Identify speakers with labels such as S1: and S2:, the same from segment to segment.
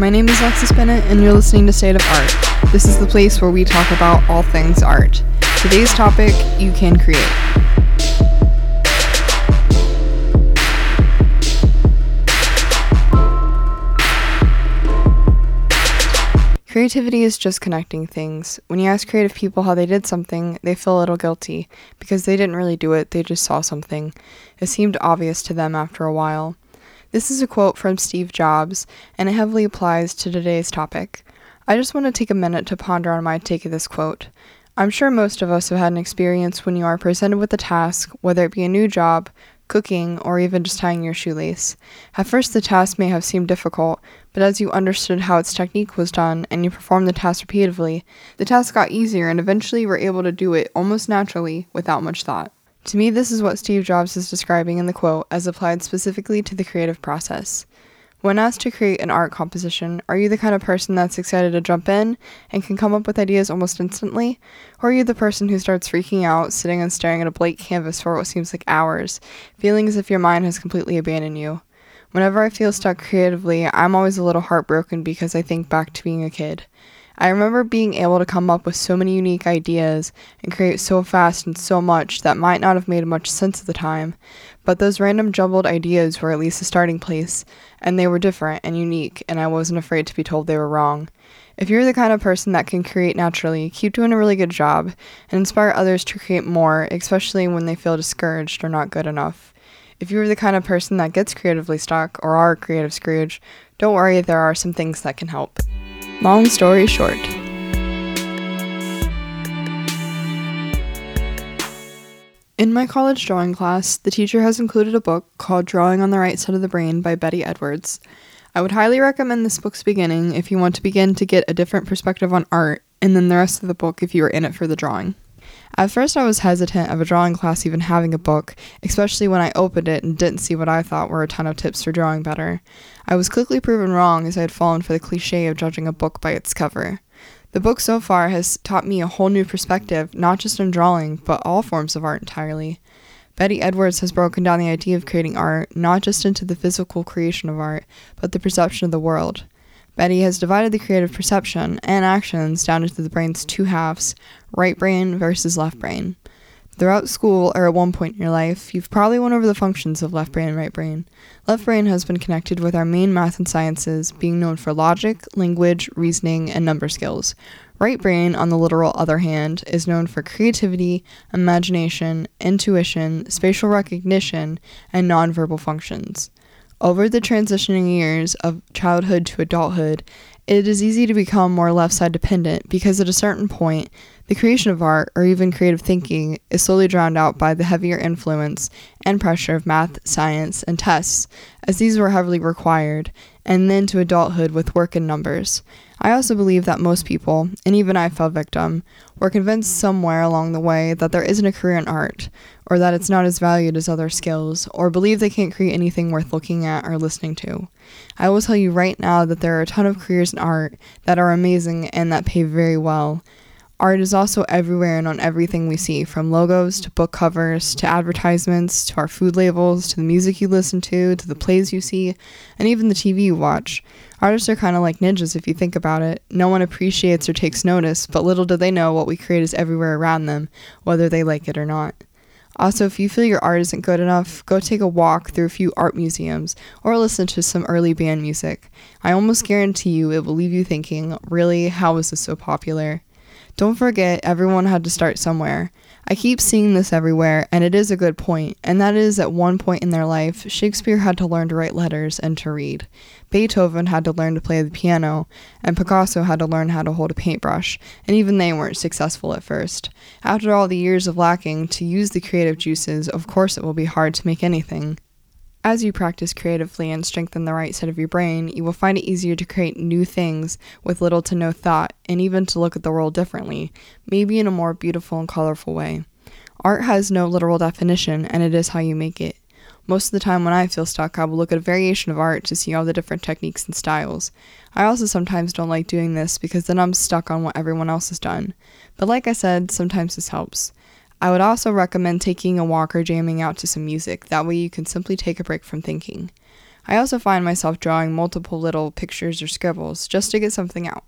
S1: My name is Lexus Bennett, and you're listening to State of Art. This is the place where we talk about all things art. Today's topic you can create. Creativity is just connecting things. When you ask creative people how they did something, they feel a little guilty because they didn't really do it, they just saw something. It seemed obvious to them after a while. This is a quote from Steve Jobs, and it heavily applies to today's topic. I just want to take a minute to ponder on my take of this quote. I'm sure most of us have had an experience when you are presented with a task, whether it be a new job, cooking, or even just tying your shoelace. At first, the task may have seemed difficult, but as you understood how its technique was done and you performed the task repeatedly, the task got easier and eventually were able to do it almost naturally without much thought. To me, this is what Steve Jobs is describing in the quote as applied specifically to the creative process. When asked to create an art composition, are you the kind of person that's excited to jump in and can come up with ideas almost instantly? Or are you the person who starts freaking out, sitting and staring at a blank canvas for what seems like hours, feeling as if your mind has completely abandoned you? Whenever I feel stuck creatively, I'm always a little heartbroken because I think back to being a kid. I remember being able to come up with so many unique ideas and create so fast and so much that might not have made much sense at the time, but those random jumbled ideas were at least a starting place, and they were different and unique, and I wasn't afraid to be told they were wrong. If you're the kind of person that can create naturally, keep doing a really good job and inspire others to create more, especially when they feel discouraged or not good enough. If you're the kind of person that gets creatively stuck or are a creative Scrooge, don't worry, there are some things that can help. Long story short. In my college drawing class, the teacher has included a book called Drawing on the Right Side of the Brain by Betty Edwards. I would highly recommend this book's beginning if you want to begin to get a different perspective on art, and then the rest of the book if you are in it for the drawing. At first, I was hesitant of a drawing class even having a book, especially when I opened it and didn't see what I thought were a ton of tips for drawing better. I was quickly proven wrong as I had fallen for the cliche of judging a book by its cover. The book so far has taught me a whole new perspective, not just on drawing, but all forms of art entirely. Betty Edwards has broken down the idea of creating art not just into the physical creation of art, but the perception of the world. Betty has divided the creative perception and actions down into the brain's two halves right brain versus left brain. Throughout school or at one point in your life, you've probably went over the functions of left brain and right brain. Left brain has been connected with our main math and sciences, being known for logic, language, reasoning, and number skills. Right brain, on the literal other hand, is known for creativity, imagination, intuition, spatial recognition, and nonverbal functions. Over the transitioning years of childhood to adulthood, it is easy to become more left side dependent because at a certain point, the creation of art or even creative thinking is slowly drowned out by the heavier influence and pressure of math, science, and tests, as these were heavily required, and then to adulthood with work and numbers. I also believe that most people, and even I fell victim, were convinced somewhere along the way that there isn't a career in art, or that it's not as valued as other skills, or believe they can't create anything worth looking at or listening to. I will tell you right now that there are a ton of careers in art that are amazing and that pay very well. Art is also everywhere and on everything we see, from logos to book covers to advertisements to our food labels to the music you listen to to the plays you see and even the TV you watch. Artists are kind of like ninjas if you think about it. No one appreciates or takes notice, but little do they know what we create is everywhere around them, whether they like it or not. Also, if you feel your art isn't good enough, go take a walk through a few art museums or listen to some early band music. I almost guarantee you it will leave you thinking, really, how is this so popular? Don't forget, everyone had to start somewhere. I keep seeing this everywhere, and it is a good point, and that is at one point in their life, Shakespeare had to learn to write letters and to read. Beethoven had to learn to play the piano, and Picasso had to learn how to hold a paintbrush, and even they weren't successful at first. After all the years of lacking to use the creative juices, of course it will be hard to make anything. As you practice creatively and strengthen the right side of your brain, you will find it easier to create new things with little to no thought, and even to look at the world differently, maybe in a more beautiful and colorful way. Art has no literal definition, and it is how you make it. Most of the time, when I feel stuck, I will look at a variation of art to see all the different techniques and styles. I also sometimes don't like doing this because then I'm stuck on what everyone else has done. But like I said, sometimes this helps. I would also recommend taking a walk or jamming out to some music. That way you can simply take a break from thinking. I also find myself drawing multiple little pictures or scribbles just to get something out.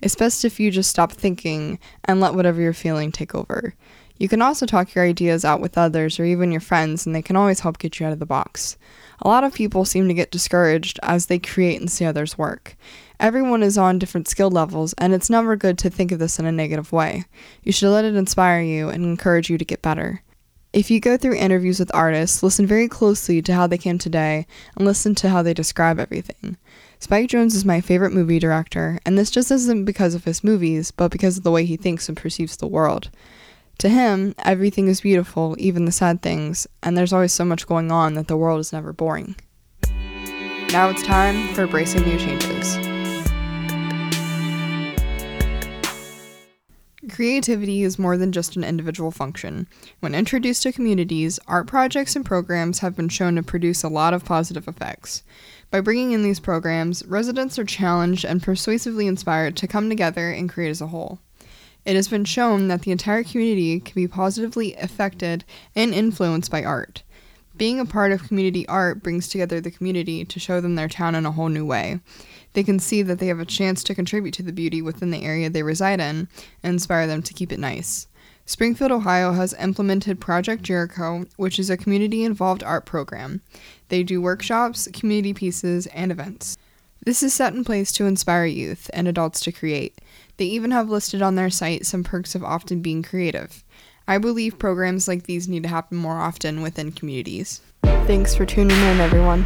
S1: It's best if you just stop thinking and let whatever you're feeling take over. You can also talk your ideas out with others or even your friends, and they can always help get you out of the box. A lot of people seem to get discouraged as they create and see others work. Everyone is on different skill levels, and it's never good to think of this in a negative way. You should let it inspire you and encourage you to get better. If you go through interviews with artists, listen very closely to how they came today and listen to how they describe everything. Spike Jonze is my favorite movie director, and this just isn't because of his movies, but because of the way he thinks and perceives the world. To him, everything is beautiful, even the sad things, and there's always so much going on that the world is never boring. Now it's time for Bracing New Changes. Creativity is more than just an individual function. When introduced to communities, art projects and programs have been shown to produce a lot of positive effects. By bringing in these programs, residents are challenged and persuasively inspired to come together and create as a whole. It has been shown that the entire community can be positively affected and influenced by art. Being a part of community art brings together the community to show them their town in a whole new way. They can see that they have a chance to contribute to the beauty within the area they reside in and inspire them to keep it nice. Springfield, Ohio has implemented Project Jericho, which is a community involved art program. They do workshops, community pieces, and events. This is set in place to inspire youth and adults to create. They even have listed on their site some perks of often being creative. I believe programs like these need to happen more often within communities. Thanks for tuning in, everyone.